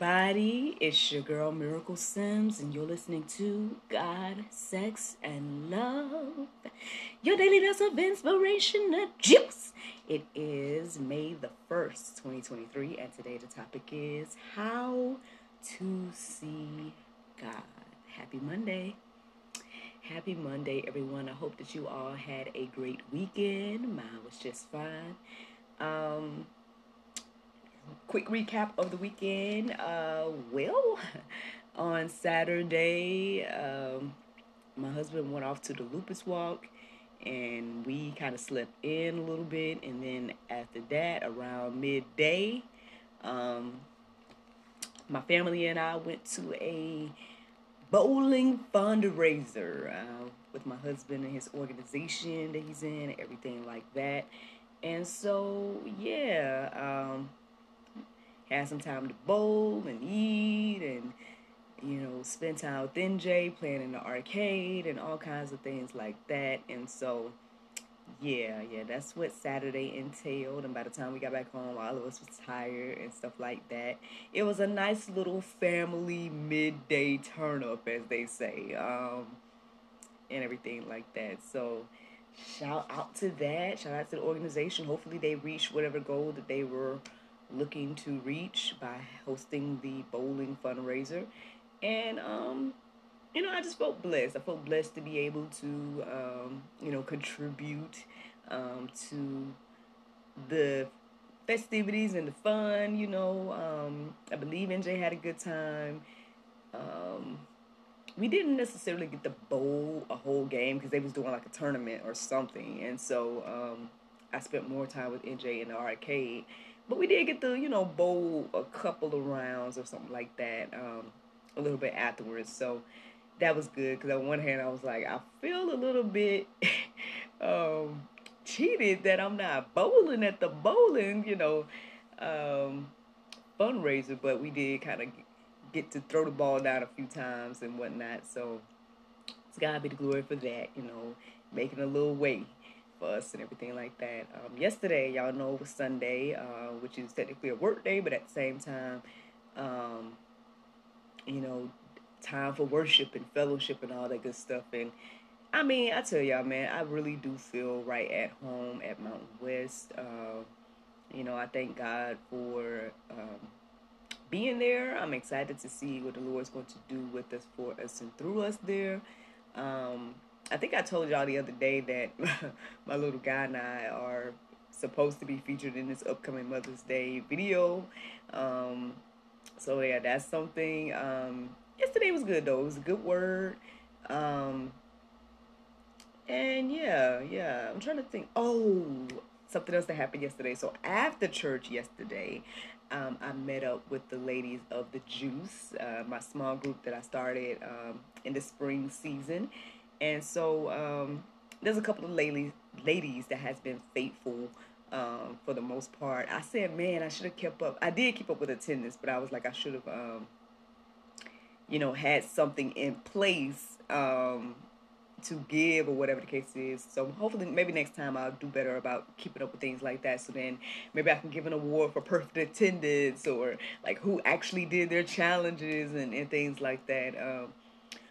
Everybody. It's your girl Miracle Sims, and you're listening to God, Sex, and Love. Your daily dose of inspiration, juice. It is May the 1st, 2023, and today the topic is How to See God. Happy Monday. Happy Monday, everyone. I hope that you all had a great weekend. Mine was just fine. Um, quick recap of the weekend. Uh, well, on Saturday, um, my husband went off to the lupus walk and we kind of slept in a little bit. And then after that, around midday, um, my family and I went to a bowling fundraiser uh, with my husband and his organization that he's in, everything like that. And so, yeah, um, had some time to bowl and eat and you know spend time with NJ playing in the arcade and all kinds of things like that. And so yeah yeah that's what Saturday entailed. And by the time we got back home all of us was tired and stuff like that. It was a nice little family midday turn up as they say um and everything like that. So shout out to that. Shout out to the organization. Hopefully they reached whatever goal that they were looking to reach by hosting the bowling fundraiser. And, um, you know, I just felt blessed. I felt blessed to be able to, um, you know, contribute um, to the festivities and the fun. You know, um, I believe NJ had a good time. Um, we didn't necessarily get to bowl a whole game because they was doing like a tournament or something, and so um, I spent more time with NJ in the arcade but we did get to, you know, bowl a couple of rounds or something like that um, a little bit afterwards. So that was good because on one hand, I was like, I feel a little bit um, cheated that I'm not bowling at the bowling, you know, um, fundraiser. But we did kind of get to throw the ball down a few times and whatnot. So it's got to be the glory for that, you know, making a little weight us and everything like that. Um, yesterday, y'all know it was Sunday, uh, which is technically a work day, but at the same time, um, you know, time for worship and fellowship and all that good stuff. And I mean, I tell y'all, man, I really do feel right at home at Mountain West. Uh, you know, I thank God for um, being there. I'm excited to see what the Lord's going to do with us, for us, and through us there. Um, I think I told y'all the other day that my little guy and I are supposed to be featured in this upcoming Mother's Day video. Um, so yeah, that's something. Um, yesterday was good though. It was a good word. Um, and yeah, yeah. I'm trying to think. Oh, something else that happened yesterday. So after church yesterday, um, I met up with the ladies of the Juice, uh, my small group that I started um, in the spring season and so um, there's a couple of ladies ladies that has been faithful um, for the most part. I said, man, I should have kept up. I did keep up with attendance, but I was like, I should have, um, you know, had something in place um, to give or whatever the case is. So hopefully, maybe next time I'll do better about keeping up with things like that. So then maybe I can give an award for perfect attendance or like who actually did their challenges and, and things like that. Um,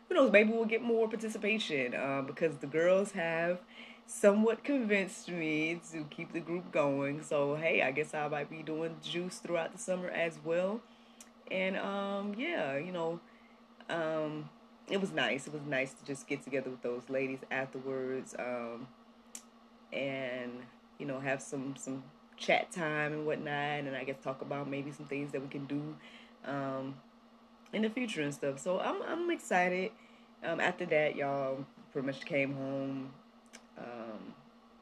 who knows, maybe we'll get more participation um, because the girls have somewhat convinced me to keep the group going. So, hey, I guess I might be doing juice throughout the summer as well. And um, yeah, you know, um, it was nice. It was nice to just get together with those ladies afterwards um, and, you know, have some, some chat time and whatnot. And I guess talk about maybe some things that we can do um, in the future and stuff. So I'm I'm excited. Um, after that, y'all pretty much came home. Um,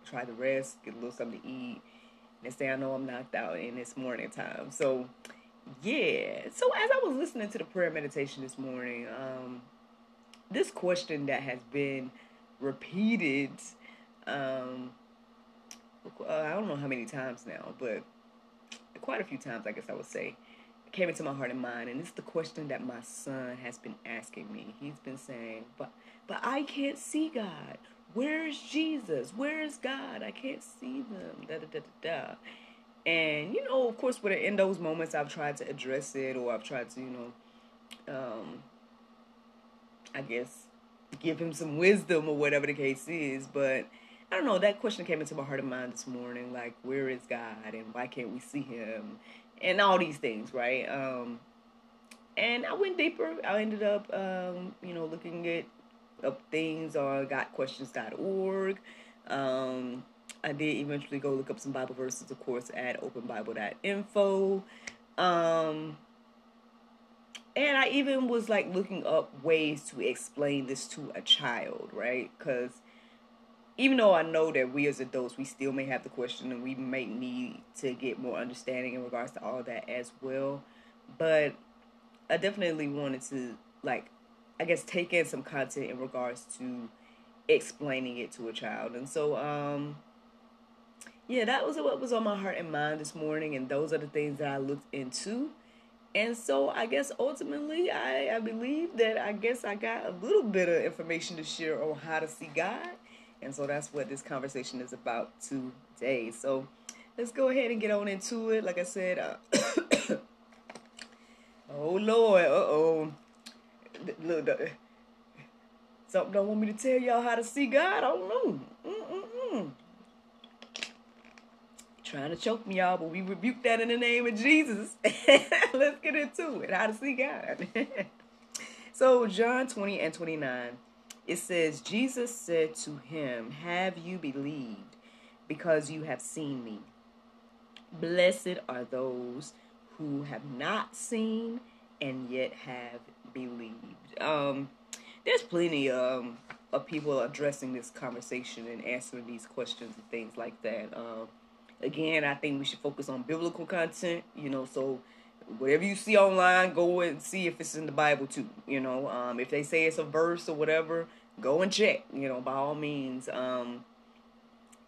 try to rest, get a little something to eat. Next thing I know, I'm knocked out and it's morning time. So, yeah. So as I was listening to the prayer meditation this morning, um, this question that has been repeated, um, uh, I don't know how many times now, but quite a few times, I guess I would say, came into my heart and mind, and it's the question that my son has been asking me. He's been saying, "But, but I can't see God. Where is Jesus? Where is God? I can't see them." Da da da da da. And you know, of course, when in those moments, I've tried to address it, or I've tried to, you know, um, I guess, give him some wisdom or whatever the case is. But I don't know. That question came into my heart and mind this morning, like, where is God, and why can't we see Him, and all these things, right? Um, and I went deeper. I ended up, um, you know, looking at up things on GotQuestions.org. Um, I did eventually go look up some Bible verses, of course, at openbible.info. Um, and I even was like looking up ways to explain this to a child, right? Because even though I know that we as adults, we still may have the question and we may need to get more understanding in regards to all that as well. But I definitely wanted to, like, I guess, take in some content in regards to explaining it to a child. And so, um, yeah, that was what was on my heart and mind this morning, and those are the things that I looked into. And so I guess ultimately I, I believe that I guess I got a little bit of information to share on how to see God. And so that's what this conversation is about today. So let's go ahead and get on into it. Like I said, uh, oh Lord, uh oh. Look, something don't want me to tell y'all how to see God. I don't know. Mm-mm-mm trying to choke me, y'all, but we rebuke that in the name of Jesus. Let's get into it. How to see God. so, John 20 and 29, it says, Jesus said to him, Have you believed because you have seen me? Blessed are those who have not seen and yet have believed. Um, there's plenty um, of people addressing this conversation and answering these questions and things like that. Um, again, I think we should focus on biblical content, you know, so whatever you see online, go and see if it's in the Bible too, you know. Um, if they say it's a verse or whatever, go and check, you know, by all means. Um,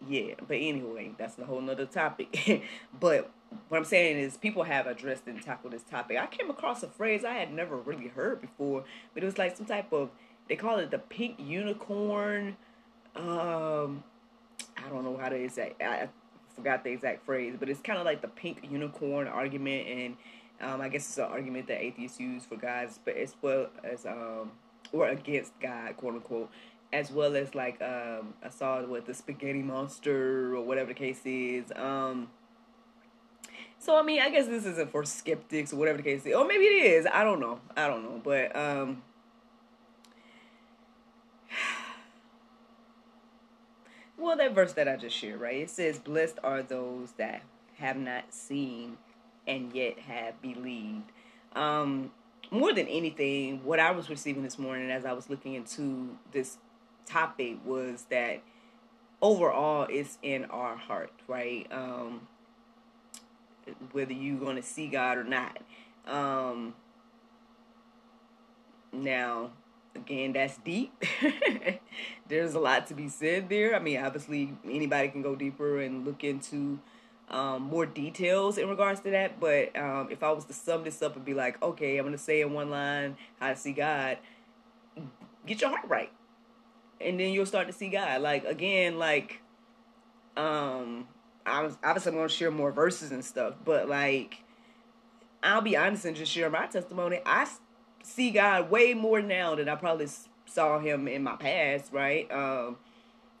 yeah, but anyway, that's a whole nother topic. but what I'm saying is people have addressed and tackled this topic. I came across a phrase I had never really heard before, but it was like some type of they call it the pink unicorn. Um, I don't know how to say. I, forgot the exact phrase, but it's kind of like the pink unicorn argument, and um, I guess it's an argument that atheists use for guys, but as well as um, or against God, quote unquote, as well as like um, I saw with the spaghetti monster or whatever the case is. Um, so I mean, I guess this isn't for skeptics or whatever the case is, or maybe it is. I don't know. I don't know, but um, well, that verse that I just shared, right? It says, Blessed are those that have not seen and yet have believed. Um, more than anything, what I was receiving this morning as I was looking into this topic was that overall it's in our heart, right? Um, whether you're going to see God or not. Um, now, again, that's deep. There's a lot to be said there. I mean, obviously, anybody can go deeper and look into um, more details in regards to that. But um, if I was to sum this up and be like, okay, I'm going to say in one line how to see God, get your heart right. And then you'll start to see God. Like, again, like, um, I was obviously I'm going to share more verses and stuff, but like, I'll be honest and just share my testimony. I see God way more now than I probably saw him in my past, right? Um,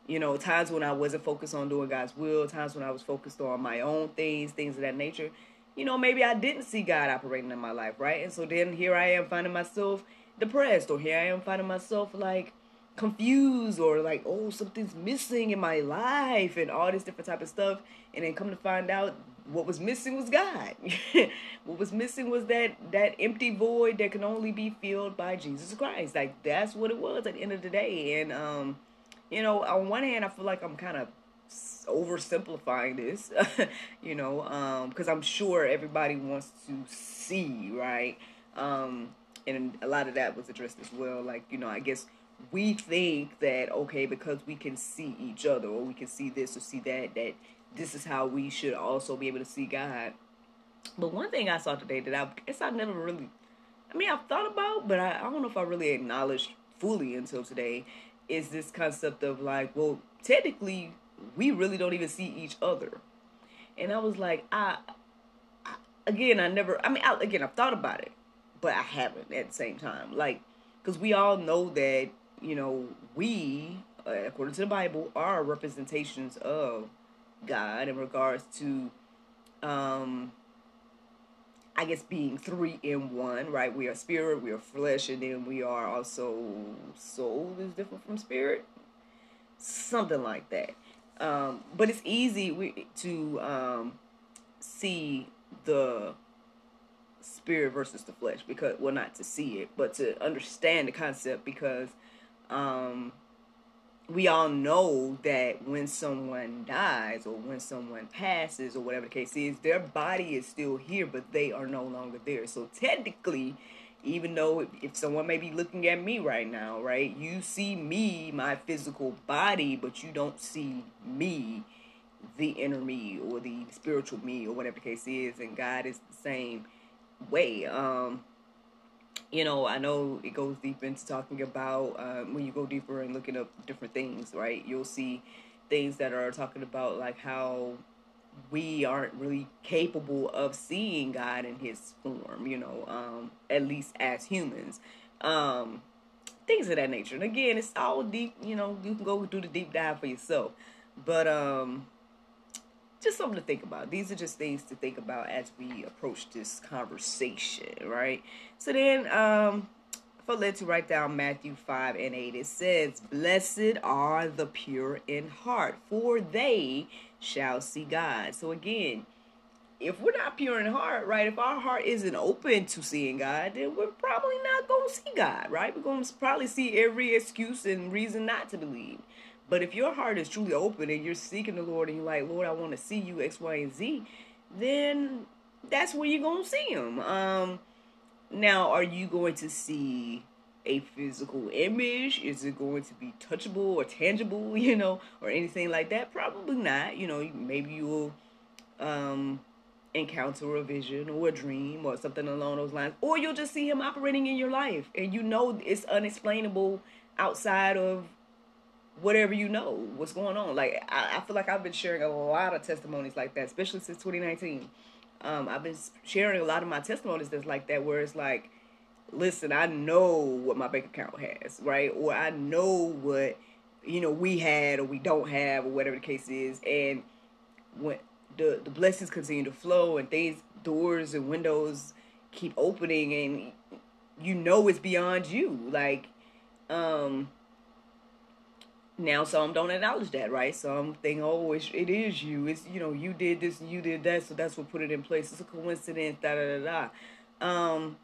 you know, times when I wasn't focused on doing God's will, times when I was focused on my own things, things of that nature. You know, maybe I didn't see God operating in my life, right? And so then here I am finding myself depressed, or here I am finding myself like confused, or like, oh, something's missing in my life, and all this different type of stuff. And then come to find out what was missing was God. what was missing was that that empty void that can only be filled by Jesus Christ. Like that's what it was at the end of the day. And um, you know, on one hand, I feel like I'm kind of oversimplifying this, you know, because um, I'm sure everybody wants to see, right? Um, and a lot of that was addressed as well. Like, you know, I guess we think that, okay, because we can see each other or we can see this or see that, that this is how we should also be able to see God. But one thing I saw today that I guess I never really, I mean, I've thought about, but I, I don't know if I really acknowledged fully until today, is this concept of like, well, technically, we really don't even see each other. And I was like, I, I again, I never, I mean, I, again, I've thought about it, but I haven't at the same time. Like, because we all know that, you know, we, uh, according to the Bible, are representations of God in regards to, um, I guess being three in one, right? We are spirit, we are flesh, and then we are also soul is different from spirit, something like that. Um, but it's easy to um, see the spirit versus the flesh because, well, not to see it, but to understand the concept because um, we all know that when someone dies or when someone passes or whatever the case is, their body is still here, but they are no longer there. So technically, even though if, someone may be looking at me right now, right, you see me, my physical body, but you don't see me, the inner me or the spiritual me or whatever the case is. And God is the same way. Um, you know, I know it goes deep into talking about um, when you go deeper and looking up different things, right? You'll see things that are talking about like how we aren't really capable of seeing God in His form, you know, um, at least as humans, um, things of that nature. And again, it's all deep, you know. You can go do the deep dive for yourself, but um, just something to think about. These are just things to think about as we approach this conversation, right? So then, um, for led to write down Matthew 5 and 8, it says, Blessed are the pure in heart, for they shall see God. So again, if we're not pure in heart, right, if our heart isn't open to seeing God, then we're probably not going to see God, right? We're going to probably see every excuse and reason not to believe. But if your heart is truly open and you're seeking the Lord and you're like, Lord, I want to see you X, Y, and Z, then that's where you're going to see Him. Um, now, are you going to see a physical image? Is it going to be touchable or tangible, you know, or anything like that? Probably not. You know, maybe you'll um, encounter a vision or a dream or something along those lines, or you'll just see Him operating in your life and you know it's unexplainable outside of whatever you know what's going on. Like I, I, feel like I've been sharing a lot of testimonies like that, especially since 2019. Um, I've been sharing a lot of my testimonies that's like that, where it's like, listen, I know what my bank account has, right, or I know what you know we had or we don't have or whatever the case is, and when the the blessings continue to flow and things, doors and windows keep opening, and you know it's beyond you, like, um now some don't acknowledge that, right? Some think, oh, it's, it is you. It's you know you did this you did that, so that's what put it in place. It's a coincidence. Da da da da. Um,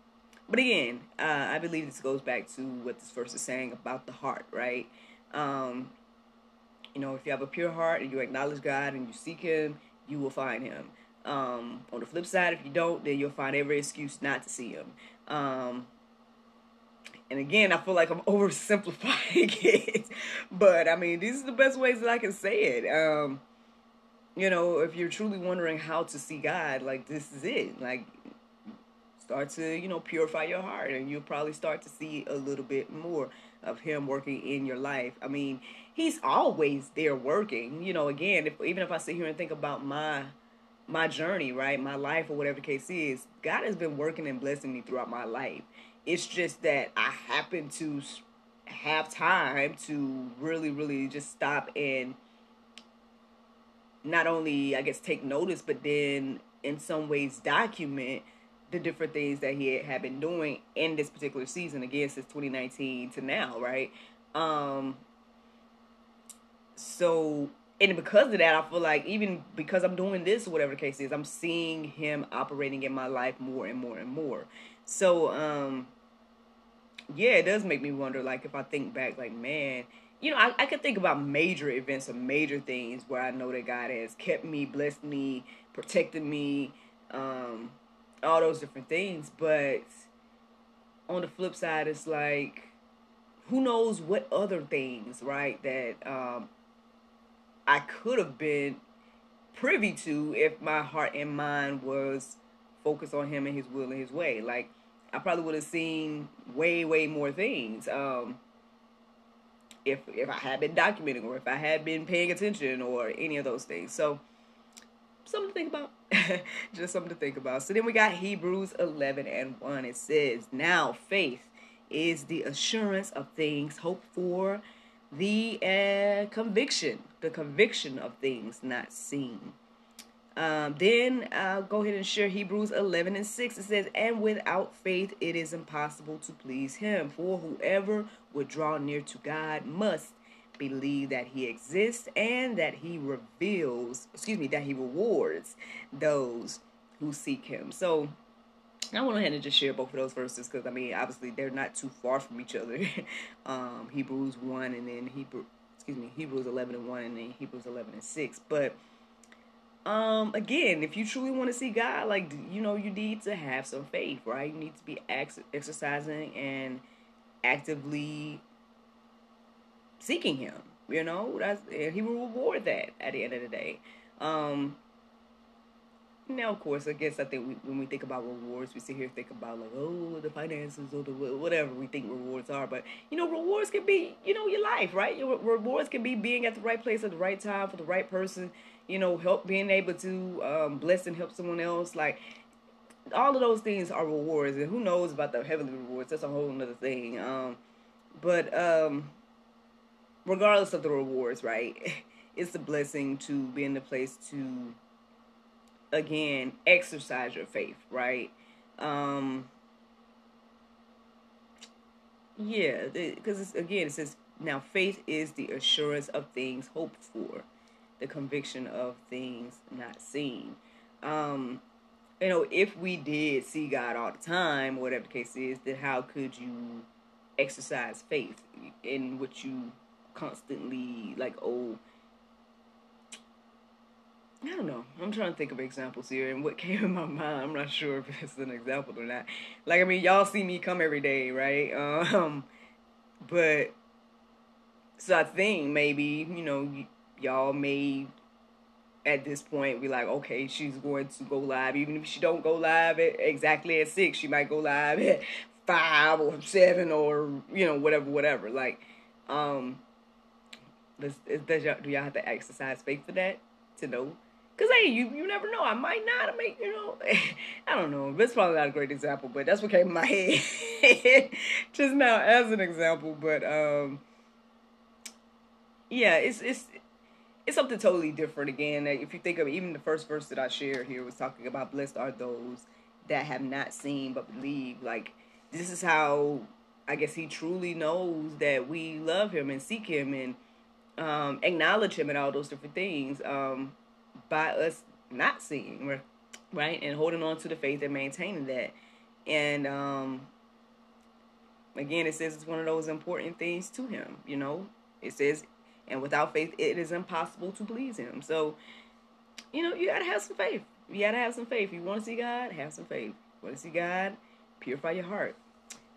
but again, uh, I believe this goes back to what this verse is saying about the heart, right? Um, you know, if you have a pure heart and you acknowledge God and you seek Him, you will find Him. Um, on the flip side, if you don't, then you'll find every excuse not to see Him. Um, and again, I feel like I'm oversimplifying it, but I mean, these are the best ways that I can say it. Um, you know, if you're truly wondering how to see God, like this is it. Like, start to you know purify your heart, and you'll probably start to see a little bit more of Him working in your life. I mean, He's always there working. You know, again, if even if I sit here and think about my my journey, right, my life or whatever the case is, God has been working and blessing me throughout my life. It's just that I happen to have time to really, really just stop and not only, I guess, take notice, but then in some ways document the different things that he had been doing in this particular season, again, since 2019 to now, right? Um, so, and because of that, I feel like even because I'm doing this, whatever the case is, I'm seeing him operating in my life more and more and more. So, um, yeah, it does make me wonder. Like, if I think back, like, man, you know, I, I could think about major events or major things where I know that God has kept me, blessed me, protected me, um, all those different things. But on the flip side, it's like, who knows what other things, right, that um, I could have been privy to if my heart and mind was focused on Him and His will and His way. Like, I probably would have seen way, way more things. Um, if if I had been documenting or if I had been paying attention or any of those things. So something to think about. Just something to think about. So then we got Hebrews 11 and 1. It says, Now faith is the assurance of things hoped for, the uh, conviction, the conviction of things not seen. Um, then I'll go ahead and share Hebrews 11 and 6. It says, And without faith it is impossible to please him. For whoever would draw near to God must believe that he exists and that he reveals, excuse me, that he rewards those who seek him. So I went ahead and just share both of those verses because I mean, obviously, they're not too far from each other. um, Hebrews 1 and then Hebrew, excuse me, Hebrews 11 and 1 and then Hebrews 11 and 6. But um again if you truly want to see god like you know you need to have some faith right? You need to be ex- exercising and actively seeking him you know? That's he will reward that at the end of the day. Um now of course i guess i think we, when we think about rewards we sit here think about like oh the finances or the whatever we think rewards are but you know rewards can be you know your life right? Your rewards can be being at the right place at the right time for the right person you know, help being able to um, bless and help someone else. Like all of those things are rewards, and who knows about the heavenly rewards? That's a whole other thing. Um, but um, regardless of the rewards, right? It's a blessing to be in the place to again exercise your faith, right? Um, yeah, because again, it says now faith is the assurance of things hoped for the conviction of things not seen. Um, you know, if we did see God all the time, whatever the case is, then how could you exercise faith in what you constantly like? Oh, I don't know. I'm trying to think of examples here, and what came in my mind, I'm not sure if it's an example or not. Like, I mean, y'all see me come every day, right? Um, but so I think maybe you know y'all may at this point be like, okay, she's going to go live. Even if she don't go live at exactly at six, she might go live at five or seven or you know whatever, whatever. Like, um, does, does y'all, do y'all have to exercise faith for that to know? Cause hey, you you never know. I might not make you know. I don't know. That's probably not a great example, but that's what came in my head just now as an example. But um, yeah, it's it's it's something totally different again. If you think of even the first verse that I shared here was talking about blessed are those that have not seen but believe. Like this is how I guess he truly knows that we love him and seek him and um, acknowledge him and all those different things um, by us not seeing, right? And holding on to the faith and maintaining that. And um, again, it says it's one of those important things to him. You know, it says and without faith, it is impossible to please Him. So, you know, you gotta have some faith. You gotta have some faith. you want to see God, have some faith. Want to see God, purify your heart.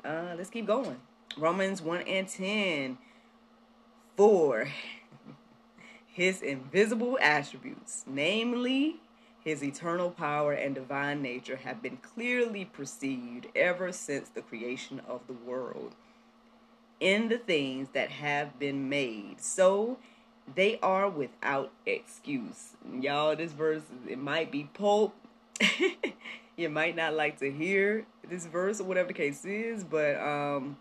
Uh, let's keep going. Romans 1 and 10. For his invisible attributes, namely his eternal power and divine nature, have been clearly perceived ever since the creation of the world in the things that have been made. So they are without excuse. Y'all, this verse, it might be pulp. you might not like to hear this verse or whatever the case is, but um,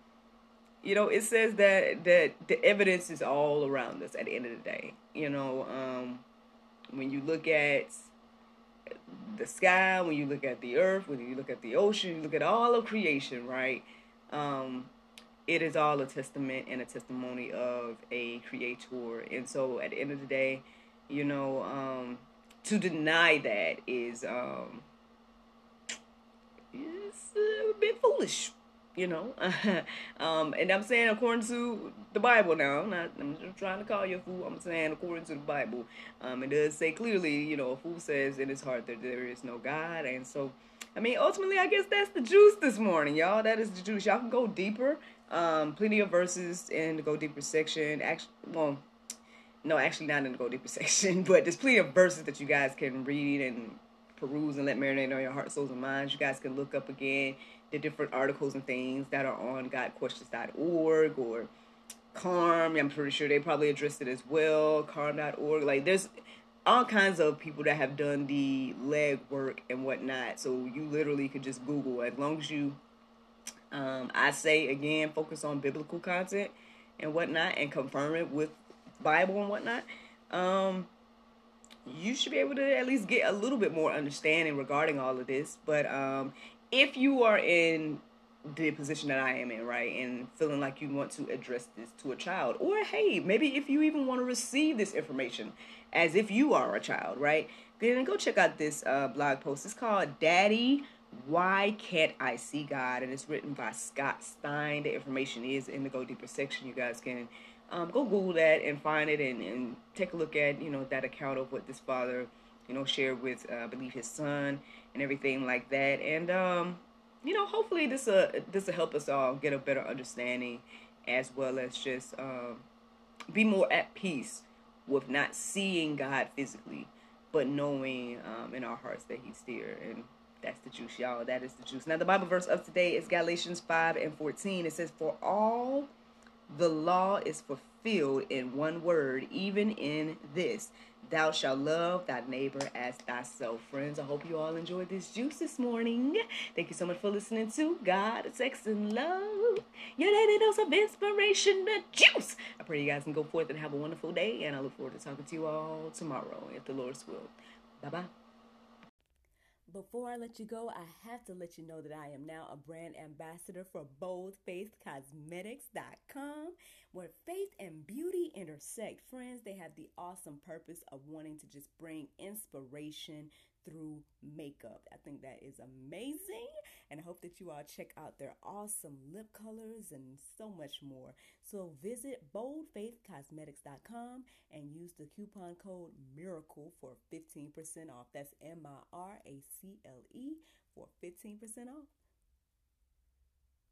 you know, it says that that the evidence is all around us at the end of the day. You know, um, when you look at the sky, when you look at the earth, when you look at the ocean, you look at all of creation, right? Um, it is all a testament and a testimony of a creator. And so at the end of the day, you know, um, to deny that is um, is a bit foolish. you know. um, and I'm saying according to the Bible now. I'm not I'm just trying to call you a fool. I'm saying according to the Bible. Um, it does say clearly, you know, a fool says in his heart that there is no God. And so, I mean, ultimately, I guess that's the juice this morning, y'all. That is the juice. Y'all can go deeper. Um, plenty of verses in the Go Deeper section. Actually, well, no, actually not in the Go Deeper section, but there's plenty of verses that you guys can read and peruse and let marinate on your heart, souls, and minds. You guys can look up again the different articles and things that are on GotQuestions.org or Carm. I'm pretty sure they probably addressed it as well. Carm.org. Like there's all kinds of people that have done the leg work and whatnot. So you literally could just Google as long as you. Um, I say again, focus on biblical content and whatnot, and confirm it with Bible and whatnot. Um, you should be able to at least get a little bit more understanding regarding all of this. But um, if you are in the position that I am in, right, and feeling like you want to address this to a child, or hey, maybe if you even want to receive this information as if you are a child, right, then go check out this uh, blog post. It's called Daddy. Why Can't I See God? And it's written by Scott Stein. The information is in the Go Deeper section. You guys can um, go Google that and find it and, and take a look at, you know, that account of what this father, you know, shared with, uh, I believe, his son and everything like that. And um, you know, hopefully this uh this will help us all get a better understanding, as well as just um, be more at peace with not seeing God physically, but knowing um, in our hearts that He's there. And that's the juice, y'all. That is the juice. Now, the Bible verse of today is Galatians 5 and 14. It says, For all the law is fulfilled in one word, even in this Thou shalt love thy neighbor as thyself. Friends, I hope you all enjoyed this juice this morning. Thank you so much for listening to God, Sex, and Love. Your daily dose of inspiration, the juice. I pray you guys can go forth and have a wonderful day, and I look forward to talking to you all tomorrow, if the Lord's will. Bye bye. Before I let you go, I have to let you know that I am now a brand ambassador for BoldFaithCosmetics.com, where faith and beauty intersect. Friends, they have the awesome purpose of wanting to just bring inspiration through makeup. I think that is amazing, and I hope that you all check out their awesome lip colors and so much more. So visit boldfaithcosmetics.com and use the coupon code MIRACLE for 15% off. That's M I R A C L E for 15% off.